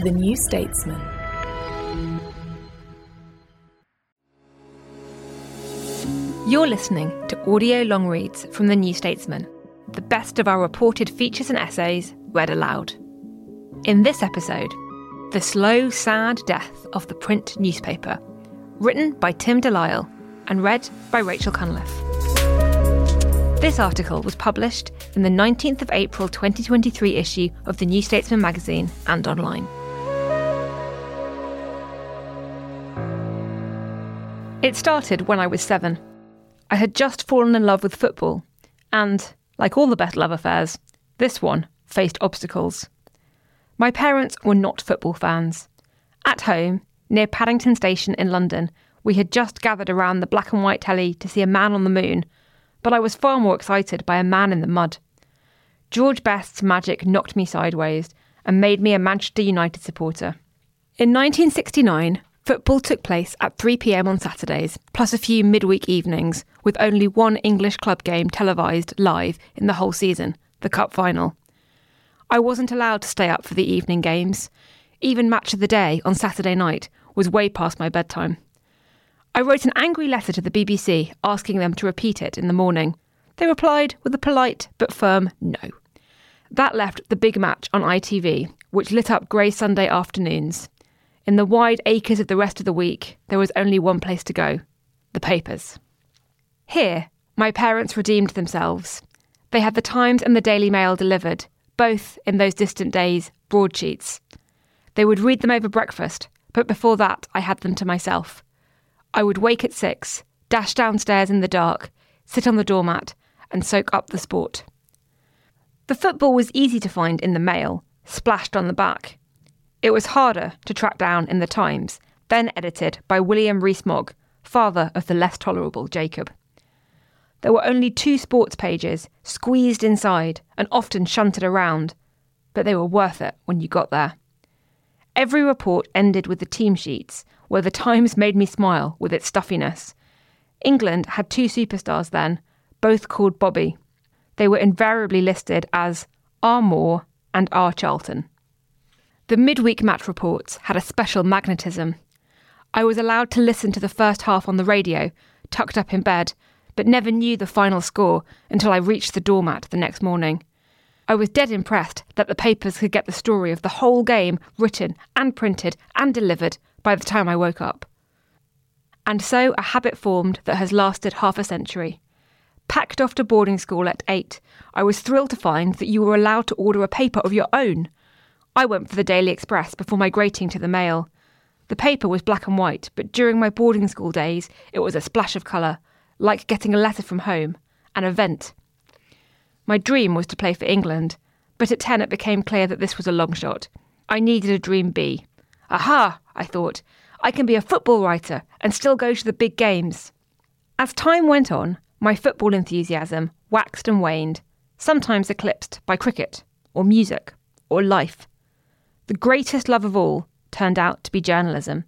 The New Statesman. You're listening to audio long reads from The New Statesman, the best of our reported features and essays read aloud. In this episode, The Slow, Sad Death of the Print Newspaper, written by Tim de Lisle and read by Rachel Cunliffe. This article was published in the 19th of April 2023 issue of the New Statesman magazine and online. It started when I was seven. I had just fallen in love with football, and, like all the best love affairs, this one faced obstacles. My parents were not football fans. At home, near Paddington Station in London, we had just gathered around the black and white telly to see a man on the moon, but I was far more excited by a man in the mud. George Best's magic knocked me sideways and made me a Manchester United supporter. In 1969, football took place at 3 pm on Saturdays, plus a few midweek evenings, with only one English club game televised live in the whole season, the Cup final. I wasn't allowed to stay up for the evening games. Even Match of the Day on Saturday night was way past my bedtime. I wrote an angry letter to the BBC asking them to repeat it in the morning. They replied with a polite but firm no. That left the big match on ITV, which lit up grey Sunday afternoons. In the wide acres of the rest of the week, there was only one place to go the papers. Here, my parents redeemed themselves. They had the Times and the Daily Mail delivered, both in those distant days, broadsheets. They would read them over breakfast, but before that, I had them to myself. I would wake at six, dash downstairs in the dark, sit on the doormat, and soak up the sport. The football was easy to find in the Mail, splashed on the back. It was harder to track down in the Times, then edited by William Rees-Mogg, father of the less tolerable Jacob. There were only two sports pages, squeezed inside and often shunted around, but they were worth it when you got there. Every report ended with the team sheets, where the Times made me smile with its stuffiness. England had two superstars then, both called Bobby. They were invariably listed as R. Moore and R. Charlton. The midweek match reports had a special magnetism. I was allowed to listen to the first half on the radio, tucked up in bed, but never knew the final score until I reached the doormat the next morning. I was dead impressed that the papers could get the story of the whole game written and printed and delivered by the time I woke up. And so a habit formed that has lasted half a century. Packed off to boarding school at eight, I was thrilled to find that you were allowed to order a paper of your own. I went for the Daily Express before migrating to the Mail. The paper was black and white, but during my boarding school days, it was a splash of colour, like getting a letter from home, an event. My dream was to play for England, but at 10 it became clear that this was a long shot. I needed a dream B. Aha, I thought, I can be a football writer and still go to the big games. As time went on, my football enthusiasm waxed and waned, sometimes eclipsed by cricket, or music, or life. The greatest love of all turned out to be journalism.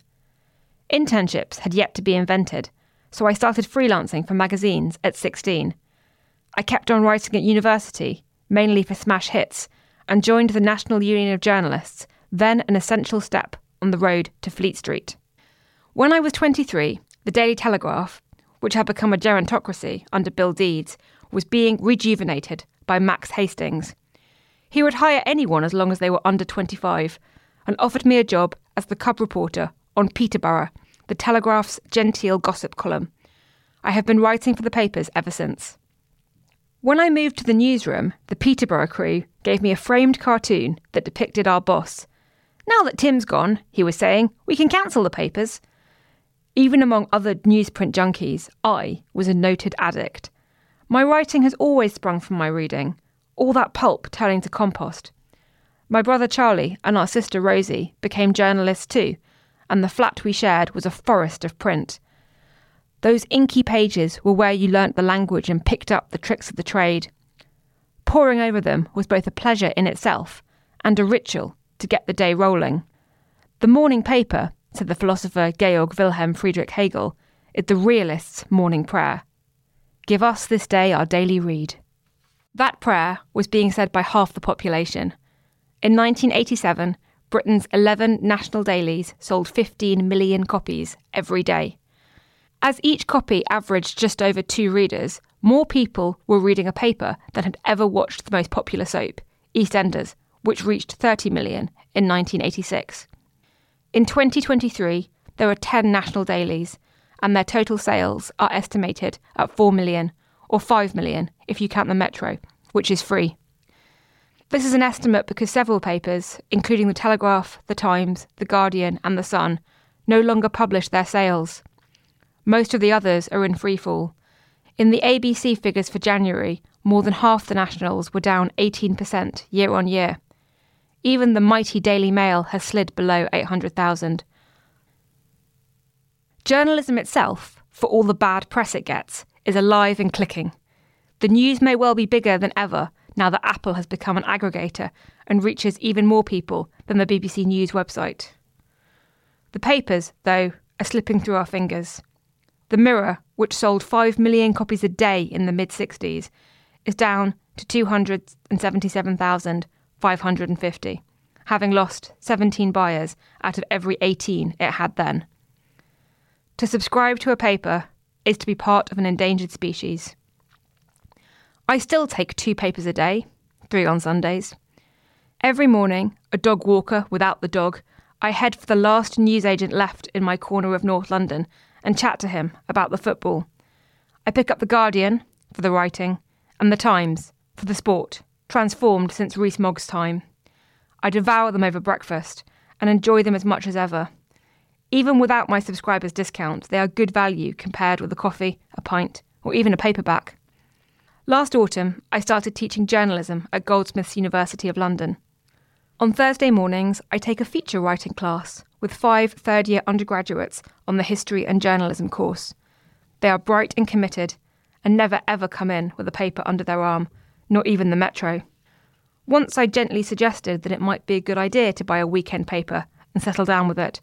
Internships had yet to be invented, so I started freelancing for magazines at 16. I kept on writing at university, mainly for smash hits, and joined the National Union of Journalists, then an essential step on the road to Fleet Street. When I was 23, the Daily Telegraph, which had become a gerontocracy under Bill Deedes, was being rejuvenated by Max Hastings. He would hire anyone as long as they were under 25 and offered me a job as the cub reporter on Peterborough, the Telegraph's genteel gossip column. I have been writing for the papers ever since. When I moved to the newsroom, the Peterborough crew gave me a framed cartoon that depicted our boss. Now that Tim's gone, he was saying, we can cancel the papers. Even among other newsprint junkies, I was a noted addict. My writing has always sprung from my reading, all that pulp turning to compost. My brother Charlie and our sister Rosie became journalists too, and the flat we shared was a forest of print. Those inky pages were where you learnt the language and picked up the tricks of the trade. Poring over them was both a pleasure in itself and a ritual to get the day rolling. The morning paper said the philosopher Georg Wilhelm Friedrich Hegel, is the realist's morning prayer. Give us this day our daily read. That prayer was being said by half the population. In 1987, Britain's 11 national dailies sold 15 million copies every day. As each copy averaged just over two readers, more people were reading a paper than had ever watched the most popular soap, EastEnders, which reached 30 million in 1986. In 2023, there are 10 national dailies, and their total sales are estimated at 4 million, or 5 million if you count the Metro, which is free. This is an estimate because several papers, including The Telegraph, The Times, The Guardian, and The Sun, no longer publish their sales. Most of the others are in freefall. In the ABC figures for January, more than half the nationals were down 18% year on year. Even the mighty Daily Mail has slid below 800,000. Journalism itself, for all the bad press it gets, is alive and clicking. The news may well be bigger than ever now that Apple has become an aggregator and reaches even more people than the BBC News website. The papers, though, are slipping through our fingers. The Mirror, which sold 5 million copies a day in the mid 60s, is down to 277,550, having lost 17 buyers out of every 18 it had then. To subscribe to a paper is to be part of an endangered species. I still take two papers a day, three on Sundays. Every morning, a dog walker without the dog, I head for the last newsagent left in my corner of North London and chat to him about the football. I pick up The Guardian for the writing and The Times for the sport transformed since Rees-Mogg's time. I devour them over breakfast and enjoy them as much as ever. Even without my subscribers' discount, they are good value compared with a coffee, a pint, or even a paperback. Last autumn, I started teaching journalism at Goldsmiths University of London. On Thursday mornings, I take a feature writing class with five third year undergraduates on the History and Journalism course. They are bright and committed and never ever come in with a paper under their arm nor even the Metro. Once I gently suggested that it might be a good idea to buy a weekend paper and settle down with it.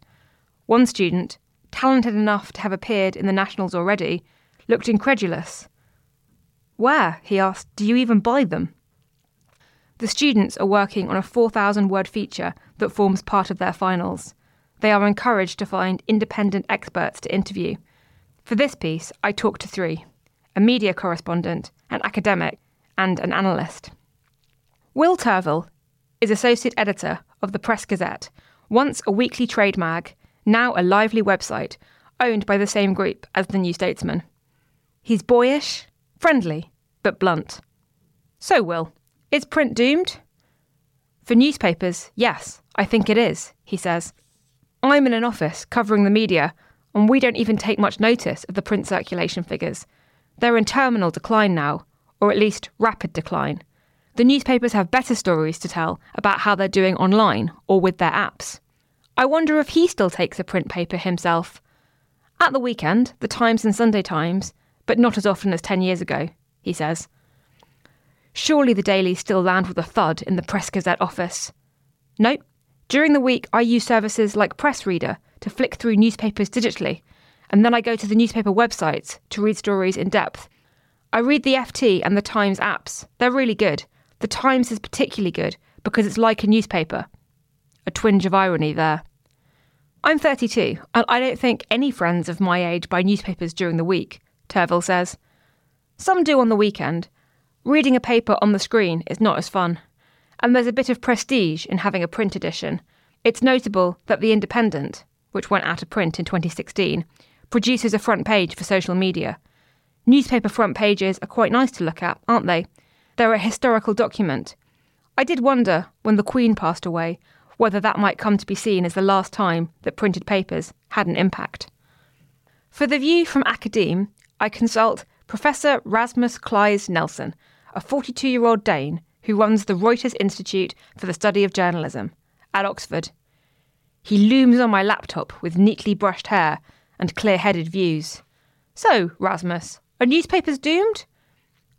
One student, talented enough to have appeared in the Nationals already, looked incredulous. Where, he asked, do you even buy them? The students are working on a 4,000 word feature that forms part of their finals. They are encouraged to find independent experts to interview. For this piece, I talked to three a media correspondent, an academic, and an analyst. Will Turvill is associate editor of the Press Gazette, once a weekly trade mag, now a lively website owned by the same group as the New Statesman. He's boyish, friendly, but blunt. So, Will, is print doomed? For newspapers, yes, I think it is, he says. I'm in an office covering the media, and we don't even take much notice of the print circulation figures. They're in terminal decline now, or at least rapid decline. The newspapers have better stories to tell about how they're doing online or with their apps. I wonder if he still takes a print paper himself. At the weekend, the Times and Sunday Times, but not as often as 10 years ago, he says. Surely the dailies still land with a thud in the Press Gazette office. Nope. During the week, I use services like Press Reader to flick through newspapers digitally, and then I go to the newspaper websites to read stories in depth I read the FT and the Times apps. They're really good. The Times is particularly good because it's like a newspaper. A twinge of irony there. I'm 32, and I don't think any friends of my age buy newspapers during the week, Turvill says. Some do on the weekend. Reading a paper on the screen is not as fun. and there's a bit of prestige in having a print edition. It's notable that The Independent, which went out of print in 2016, produces a front page for social media. Newspaper front pages are quite nice to look at, aren't they? They're a historical document. I did wonder, when the Queen passed away, whether that might come to be seen as the last time that printed papers had an impact. For the view from academe, I consult Professor Rasmus Kleis Nielsen, a 42 year old Dane who runs the Reuters Institute for the Study of Journalism at Oxford. He looms on my laptop with neatly brushed hair and clear headed views. So, Rasmus, are newspapers doomed?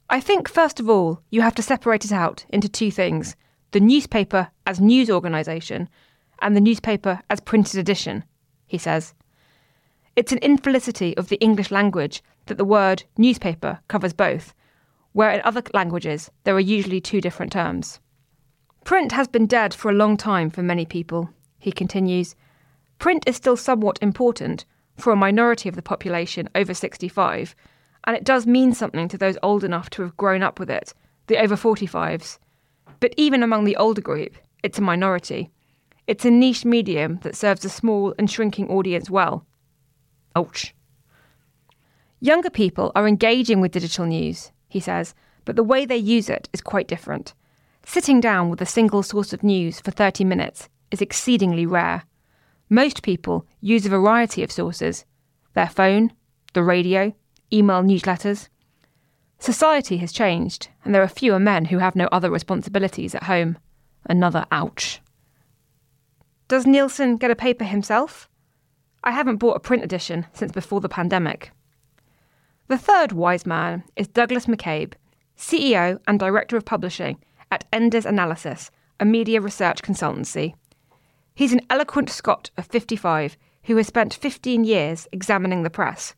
I think, first of all, you have to separate it out into two things the newspaper as news organisation and the newspaper as printed edition, he says. It's an infelicity of the English language that the word newspaper covers both, where in other languages there are usually two different terms. Print has been dead for a long time for many people, he continues. Print is still somewhat important for a minority of the population over 65, and it does mean something to those old enough to have grown up with it, the over 45s. But even among the older group, it's a minority. It's a niche medium that serves a small and shrinking audience well. Ouch. Younger people are engaging with digital news, he says, but the way they use it is quite different. Sitting down with a single source of news for 30 minutes is exceedingly rare. Most people use a variety of sources their phone, the radio, email newsletters. Society has changed, and there are fewer men who have no other responsibilities at home. Another ouch. Does Nielsen get a paper himself? I haven't bought a print edition since before the pandemic. The third wise man is Douglas McCabe, CEO and Director of Publishing at Enders Analysis, a media research consultancy. He's an eloquent Scot of 55 who has spent 15 years examining the press.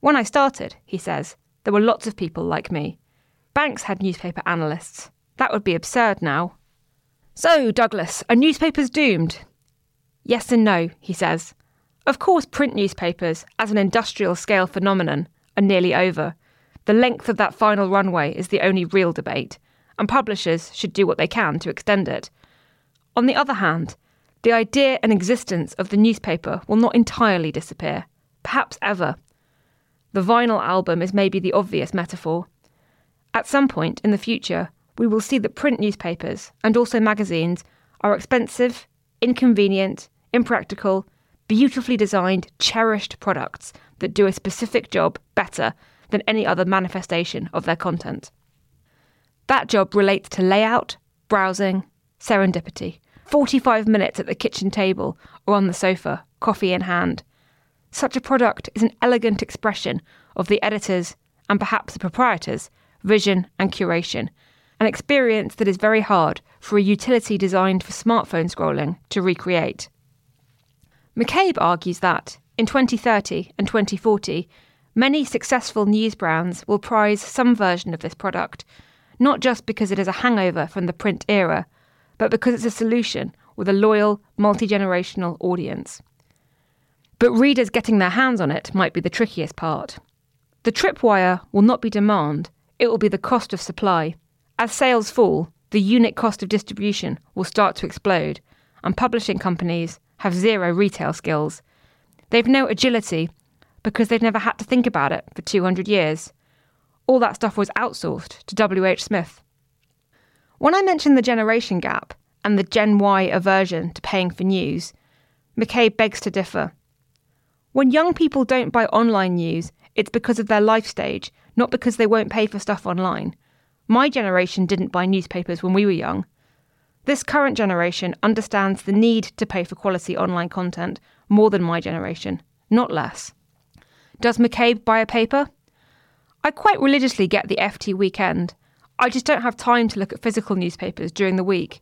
When I started, he says, there were lots of people like me. Banks had newspaper analysts. That would be absurd now. So, Douglas, are newspapers doomed? Yes and no, he says. Of course, print newspapers, as an industrial scale phenomenon, are nearly over. The length of that final runway is the only real debate, and publishers should do what they can to extend it. On the other hand, the idea and existence of the newspaper will not entirely disappear, perhaps ever. The vinyl album is maybe the obvious metaphor. At some point in the future, we will see that print newspapers, and also magazines, are expensive, inconvenient, impractical, beautifully designed, cherished products that do a specific job better than any other manifestation of their content. That job relates to layout, browsing, serendipity. 45 minutes at the kitchen table or on the sofa, coffee in hand. Such a product is an elegant expression of the editor's, and perhaps the proprietor's, vision and curation, an experience that is very hard for a utility designed for smartphone scrolling to recreate. McCabe argues that, in 2030 and 2040, many successful news brands will prize some version of this product not just because it is a hangover from the print era, but because it's a solution with a loyal, multi generational audience. But readers getting their hands on it might be the trickiest part. The tripwire will not be demand, it will be the cost of supply. As sales fall, the unit cost of distribution will start to explode, and publishing companies have zero retail skills. They've no agility because they've never had to think about it for 200 years all that stuff was outsourced to WH Smith. When I mentioned the generation gap and the Gen Y aversion to paying for news, McCabe begs to differ. When young people don't buy online news, it's because of their life stage, not because they won't pay for stuff online. My generation didn't buy newspapers when we were young. This current generation understands the need to pay for quality online content more than my generation, not less. Does McCabe buy a paper? I quite religiously get the FT weekend. I just don't have time to look at physical newspapers during the week.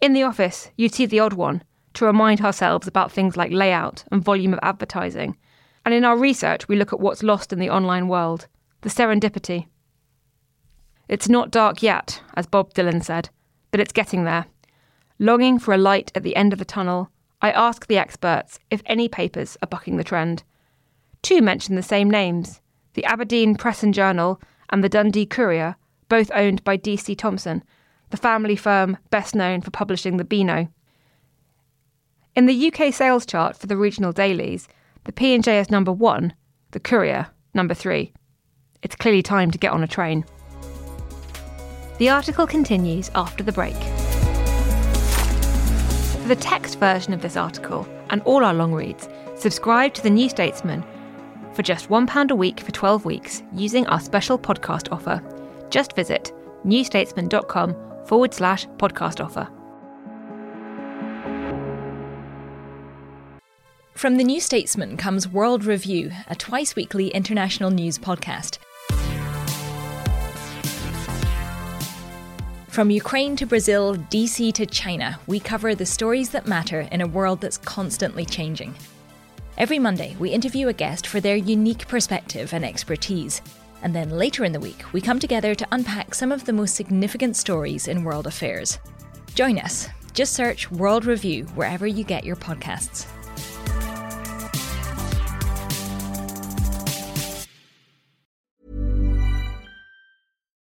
In the office, you'd see the odd one to remind ourselves about things like layout and volume of advertising. And in our research, we look at what's lost in the online world the serendipity. It's not dark yet, as Bob Dylan said, but it's getting there. Longing for a light at the end of the tunnel, I ask the experts if any papers are bucking the trend. Two mention the same names the Aberdeen Press and Journal, and the Dundee Courier, both owned by D.C. Thomson, the family firm best known for publishing the Beano. In the UK sales chart for the regional dailies, the P&J is number 1, the Courier number 3. It's clearly time to get on a train. The article continues after the break. For the text version of this article and all our long reads, subscribe to The New Statesman for just £1 a week for 12 weeks using our special podcast offer. Just visit newstatesman.com forward slash podcast offer. From The New Statesman comes World Review, a twice weekly international news podcast. From Ukraine to Brazil, DC to China, we cover the stories that matter in a world that's constantly changing. Every Monday, we interview a guest for their unique perspective and expertise. And then later in the week, we come together to unpack some of the most significant stories in world affairs. Join us. Just search World Review wherever you get your podcasts.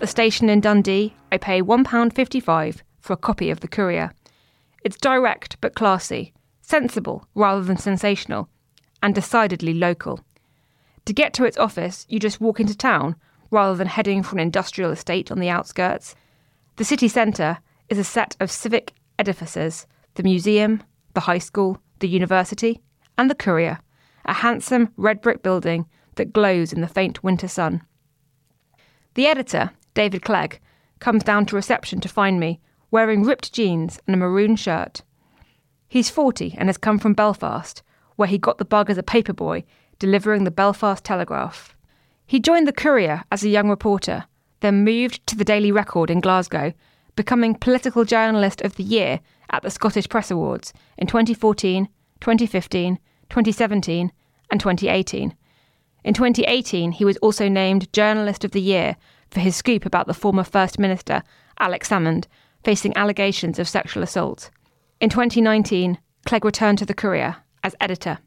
At the station in Dundee, I pay £1.55 for a copy of The Courier. It's direct but classy, sensible rather than sensational, and decidedly local. To get to its office, you just walk into town rather than heading for an industrial estate on the outskirts. The city centre is a set of civic edifices the museum, the high school, the university, and the Courier, a handsome red brick building that glows in the faint winter sun. The editor, David Clegg, comes down to reception to find me, wearing ripped jeans and a maroon shirt. He's 40 and has come from Belfast, where he got the bug as a paperboy, delivering the Belfast Telegraph. He joined the Courier as a young reporter, then moved to the Daily Record in Glasgow, becoming Political Journalist of the Year at the Scottish Press Awards in 2014, 2015, 2017, and 2018. In 2018, he was also named Journalist of the Year for his scoop about the former First Minister, Alex Salmond, facing allegations of sexual assault. In 2019, Clegg returned to the Courier as editor.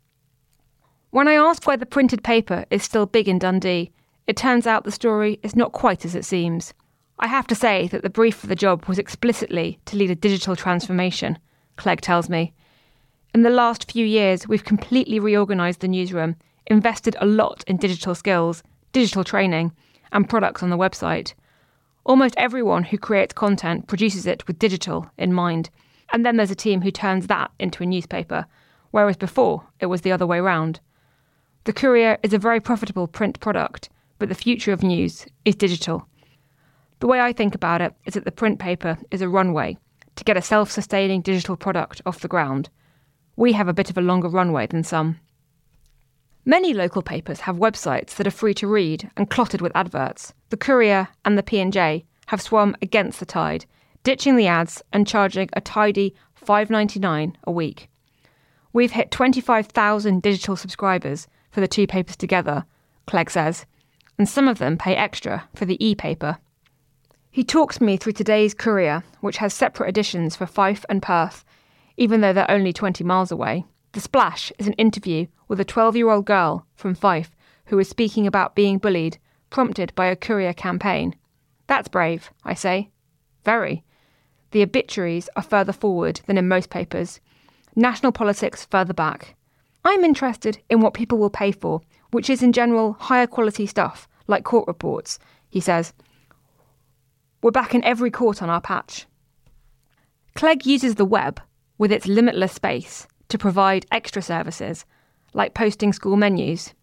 When I ask why the printed paper is still big in Dundee, it turns out the story is not quite as it seems. I have to say that the brief for the job was explicitly to lead a digital transformation, Clegg tells me. In the last few years, we've completely reorganised the newsroom, invested a lot in digital skills, digital training, and products on the website. Almost everyone who creates content produces it with digital in mind, And then there's a team who turns that into a newspaper, whereas before it was the other way round. The Courier is a very profitable print product, but the future of news is digital. The way I think about it is that the print paper is a runway to get a self sustaining digital product off the ground. We have a bit of a longer runway than some. Many local papers have websites that are free to read and clotted with adverts. The Courier and the P&J have swum against the tide, ditching the ads and charging a tidy $5.99 a week. We've hit 25,000 digital subscribers for the two papers together, Clegg says, and some of them pay extra for the e-paper. He talks me through today's Courier, which has separate editions for Fife and Perth, even though they're only 20 miles away. The Splash is an interview with a 12 year old girl from Fife who is speaking about being bullied, prompted by a Courier campaign. That's brave, I say. Very. The obituaries are further forward than in most papers, national politics further back. I'm interested in what people will pay for, which is in general higher quality stuff, like court reports, he says. We're back in every court on our patch. Clegg uses the web, with its limitless space, to provide extra services, like posting school menus.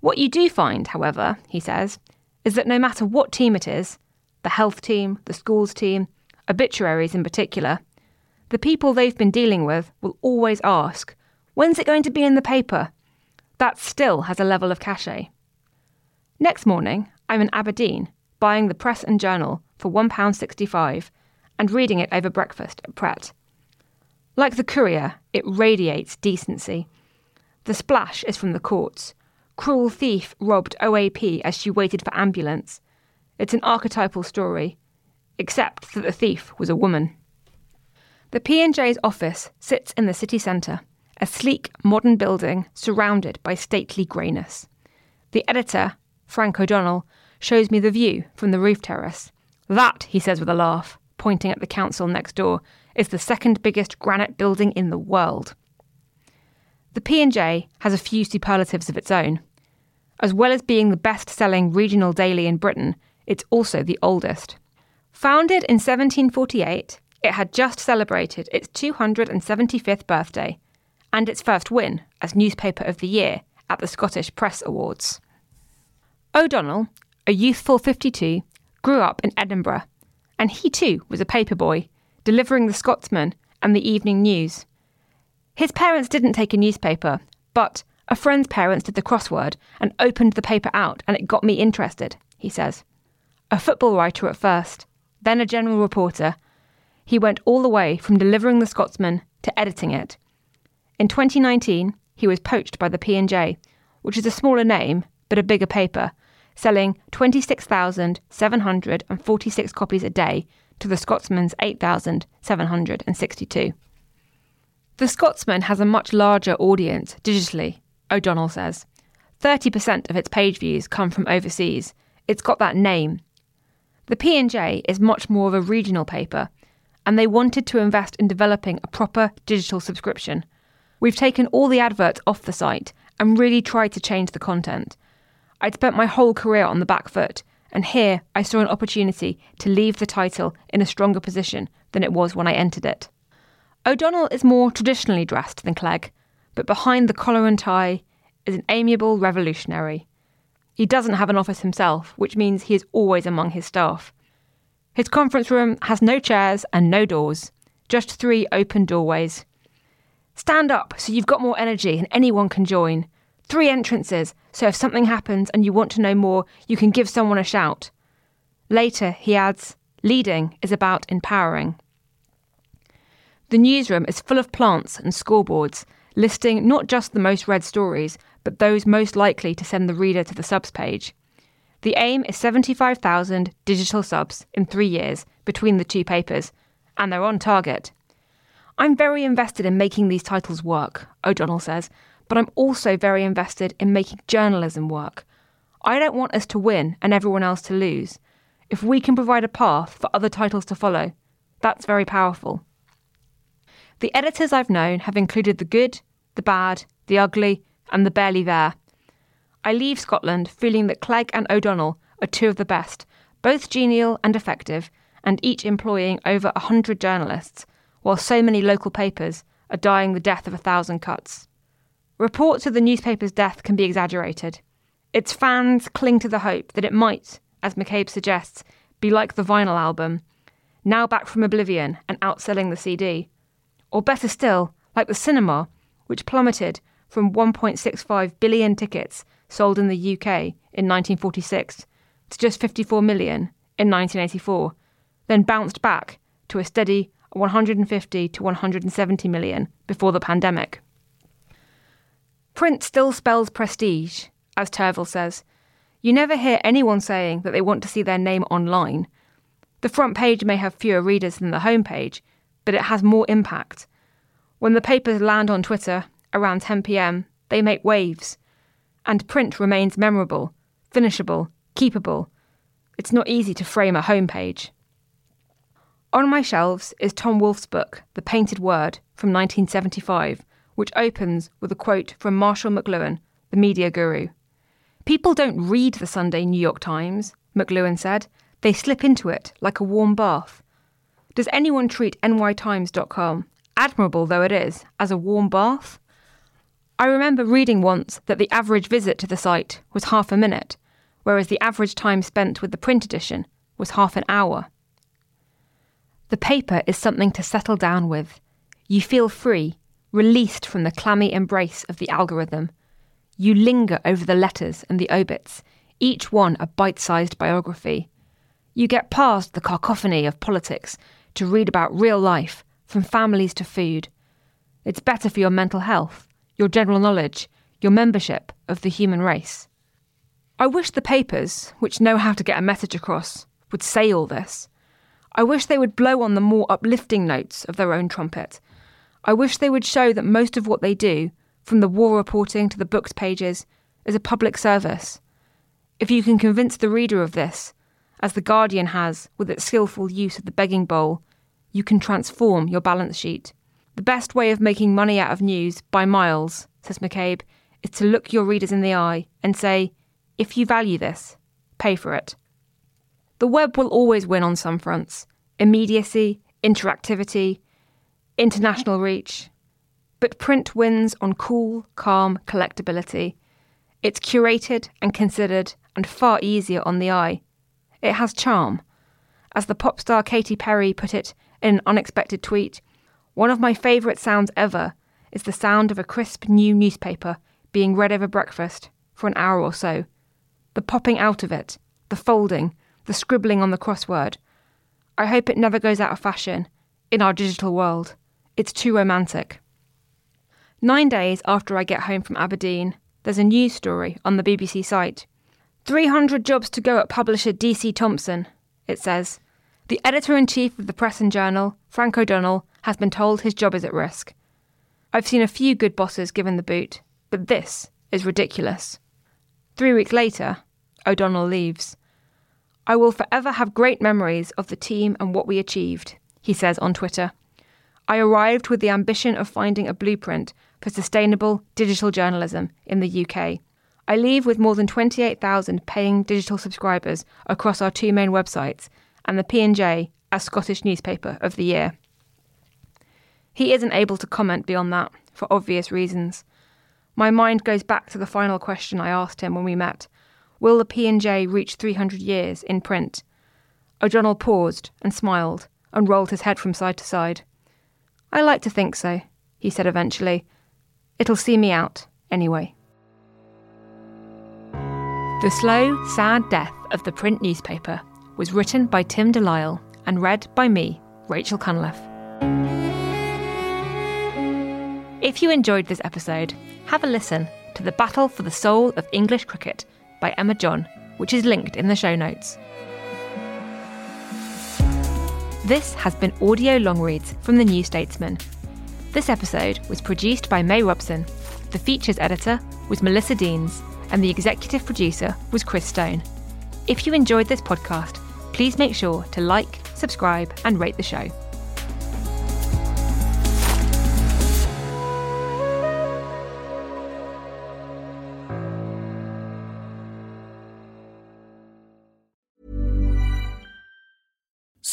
What you do find, however, he says, is that no matter what team it is the health team, the schools team, obituaries in particular the people they've been dealing with will always ask, When's it going to be in the paper? That still has a level of cachet. Next morning, I'm in Aberdeen, buying the Press and Journal for £1.65 and reading it over breakfast at Pret. Like the Courier, it radiates decency. The splash is from the courts. Cruel thief robbed OAP as she waited for ambulance. It's an archetypal story, except that the thief was a woman. The P&J's office sits in the city centre, a sleek, modern building surrounded by stately greyness. The editor, Frank O'Donnell, shows me the view from the roof terrace. That, he says with a laugh, pointing at the council next door, is the second biggest granite building in the world. The P&J has a few superlatives of its own. As well as being the best-selling regional daily in Britain, it's also the oldest. Founded in 1748, it had just celebrated its 275th birthday and its first win as Newspaper of the Year at the Scottish Press Awards. O'Donnell, a youthful 52, grew up in Edinburgh, and he too was a paperboy, delivering the Scotsman and the evening news. His parents didn't take a newspaper, but a friend's parents did the crossword and opened the paper out, and it got me interested, he says. A football writer at first, then a general reporter, he went all the way from delivering the Scotsman to editing it. In 2019, he was poached by the P&J, which is a smaller name but a bigger paper, selling 26,746 copies a day to the Scotsman's 8,762. The Scotsman has a much larger audience digitally, O'Donnell says. 30% of its page views come from overseas. It's got that name. The P&J is much more of a regional paper, and they wanted to invest in developing a proper digital subscription. We've taken all the adverts off the site and really tried to change the content. I'd spent my whole career on the back foot, and here I saw an opportunity to leave the title in a stronger position than it was when I entered it. O'Donnell is more traditionally dressed than Clegg, but behind the collar and tie is an amiable revolutionary. He doesn't have an office himself, which means he is always among his staff. His conference room has no chairs and no doors, just three open doorways. Stand up so you've got more energy and anyone can join. Three entrances, so if something happens and you want to know more, you can give someone a shout. Later, he adds, leading is about empowering. The newsroom is full of plants and scoreboards, listing not just the most read stories, but those most likely to send the reader to the subs page. The aim is 75,000 digital subs in three years between the two papers, and they're on target. I'm very invested in making these titles work, O'Donnell says, but I'm also very invested in making journalism work. I don't want us to win and everyone else to lose. If we can provide a path for other titles to follow, that's very powerful. The editors I've known have included the good, the bad, the ugly, and the barely there. I leave Scotland feeling that Clegg and O'Donnell are two of the best, both genial and effective, and each employing over a hundred journalists, while so many local papers are dying the death of a thousand cuts. Reports of the newspaper's death can be exaggerated. Its fans cling to the hope that it might, as McCabe suggests, be like the vinyl album, now back from oblivion and outselling the CD. Or better still, like the cinema, which plummeted from 1.65 billion tickets sold in the UK in 1946 to just 54 million in 1984, then bounced back to a steady 150 to 170 million before the pandemic. Print still spells prestige, as Turvill says. You never hear anyone saying that they want to see their name online. The front page may have fewer readers than the home page, but it has more impact. When the papers land on Twitter around 10 pm, they make waves, and print remains memorable, finishable, keepable. It's not easy to frame a homepage. On my shelves is Tom Wolfe's book, The Painted Word, from 1975, which opens with a quote from Marshall McLuhan, the media guru. People don't read the Sunday New York Times, McLuhan said. They slip into it like a warm bath. Does anyone treat nytimes.com, admirable though it is, as a warm bath? I remember reading once that the average visit to the site was half a minute, whereas the average time spent with the print edition was half an hour. The paper is something to settle down with. You feel free, released from the clammy embrace of the algorithm. You linger over the letters and the obits, each one a bite sized biography. You get past the cacophony of politics to read about real life, from families to food. It's better for your mental health, your general knowledge, your membership of the human race. I wish the papers, which know how to get a message across, would say all this. I wish they would blow on the more uplifting notes of their own trumpet. I wish they would show that most of what they do, from the war reporting to the books pages, is a public service. If you can convince the reader of this, as The Guardian has with its skillful use of the begging bowl, you can transform your balance sheet. The best way of making money out of news, by miles, says McCabe, is to look your readers in the eye and say, if you value this, pay for it. The web will always win on some fronts immediacy, interactivity, international reach. But print wins on cool, calm collectability. It's curated and considered and far easier on the eye. It has charm. As the pop star Katy Perry put it in an unexpected tweet, one of my favourite sounds ever is the sound of a crisp new newspaper being read over breakfast for an hour or so. The popping out of it, the folding, the scribbling on the crossword. I hope it never goes out of fashion in our digital world. It's too romantic. Nine days after I get home from Aberdeen, there's a news story on the BBC site. 300 jobs to go at publisher DC Thomson, it says. The editor in chief of the Press and Journal, Frank O'Donnell, has been told his job is at risk. I've seen a few good bosses given the boot, but this is ridiculous. Three weeks later, O'Donnell leaves. I will forever have great memories of the team and what we achieved, he says on Twitter. I arrived with the ambition of finding a blueprint for sustainable digital journalism in the UK. I leave with more than 28,000 paying digital subscribers across our two main websites and the P&J as Scottish Newspaper of the Year. He isn't able to comment beyond that for obvious reasons. My mind goes back to the final question I asked him when we met Will the P&J reach 300 years in print? O'Donnell paused and smiled and rolled his head from side to side. I like to think so, he said eventually. It'll see me out, anyway. The Slow, Sad Death of the Print Newspaper was written by Tim de Lisle and read by me, Rachel Cunliffe. If you enjoyed this episode, have a listen to The Battle for the Soul of English Cricket by Emma John, which is linked in the show notes. This has been audio long reads from The New Statesman. This episode was produced by May Robson. The features editor was Melissa Deans, and the executive producer was Chris Stone. If you enjoyed this podcast, please make sure to like, subscribe, and rate the show.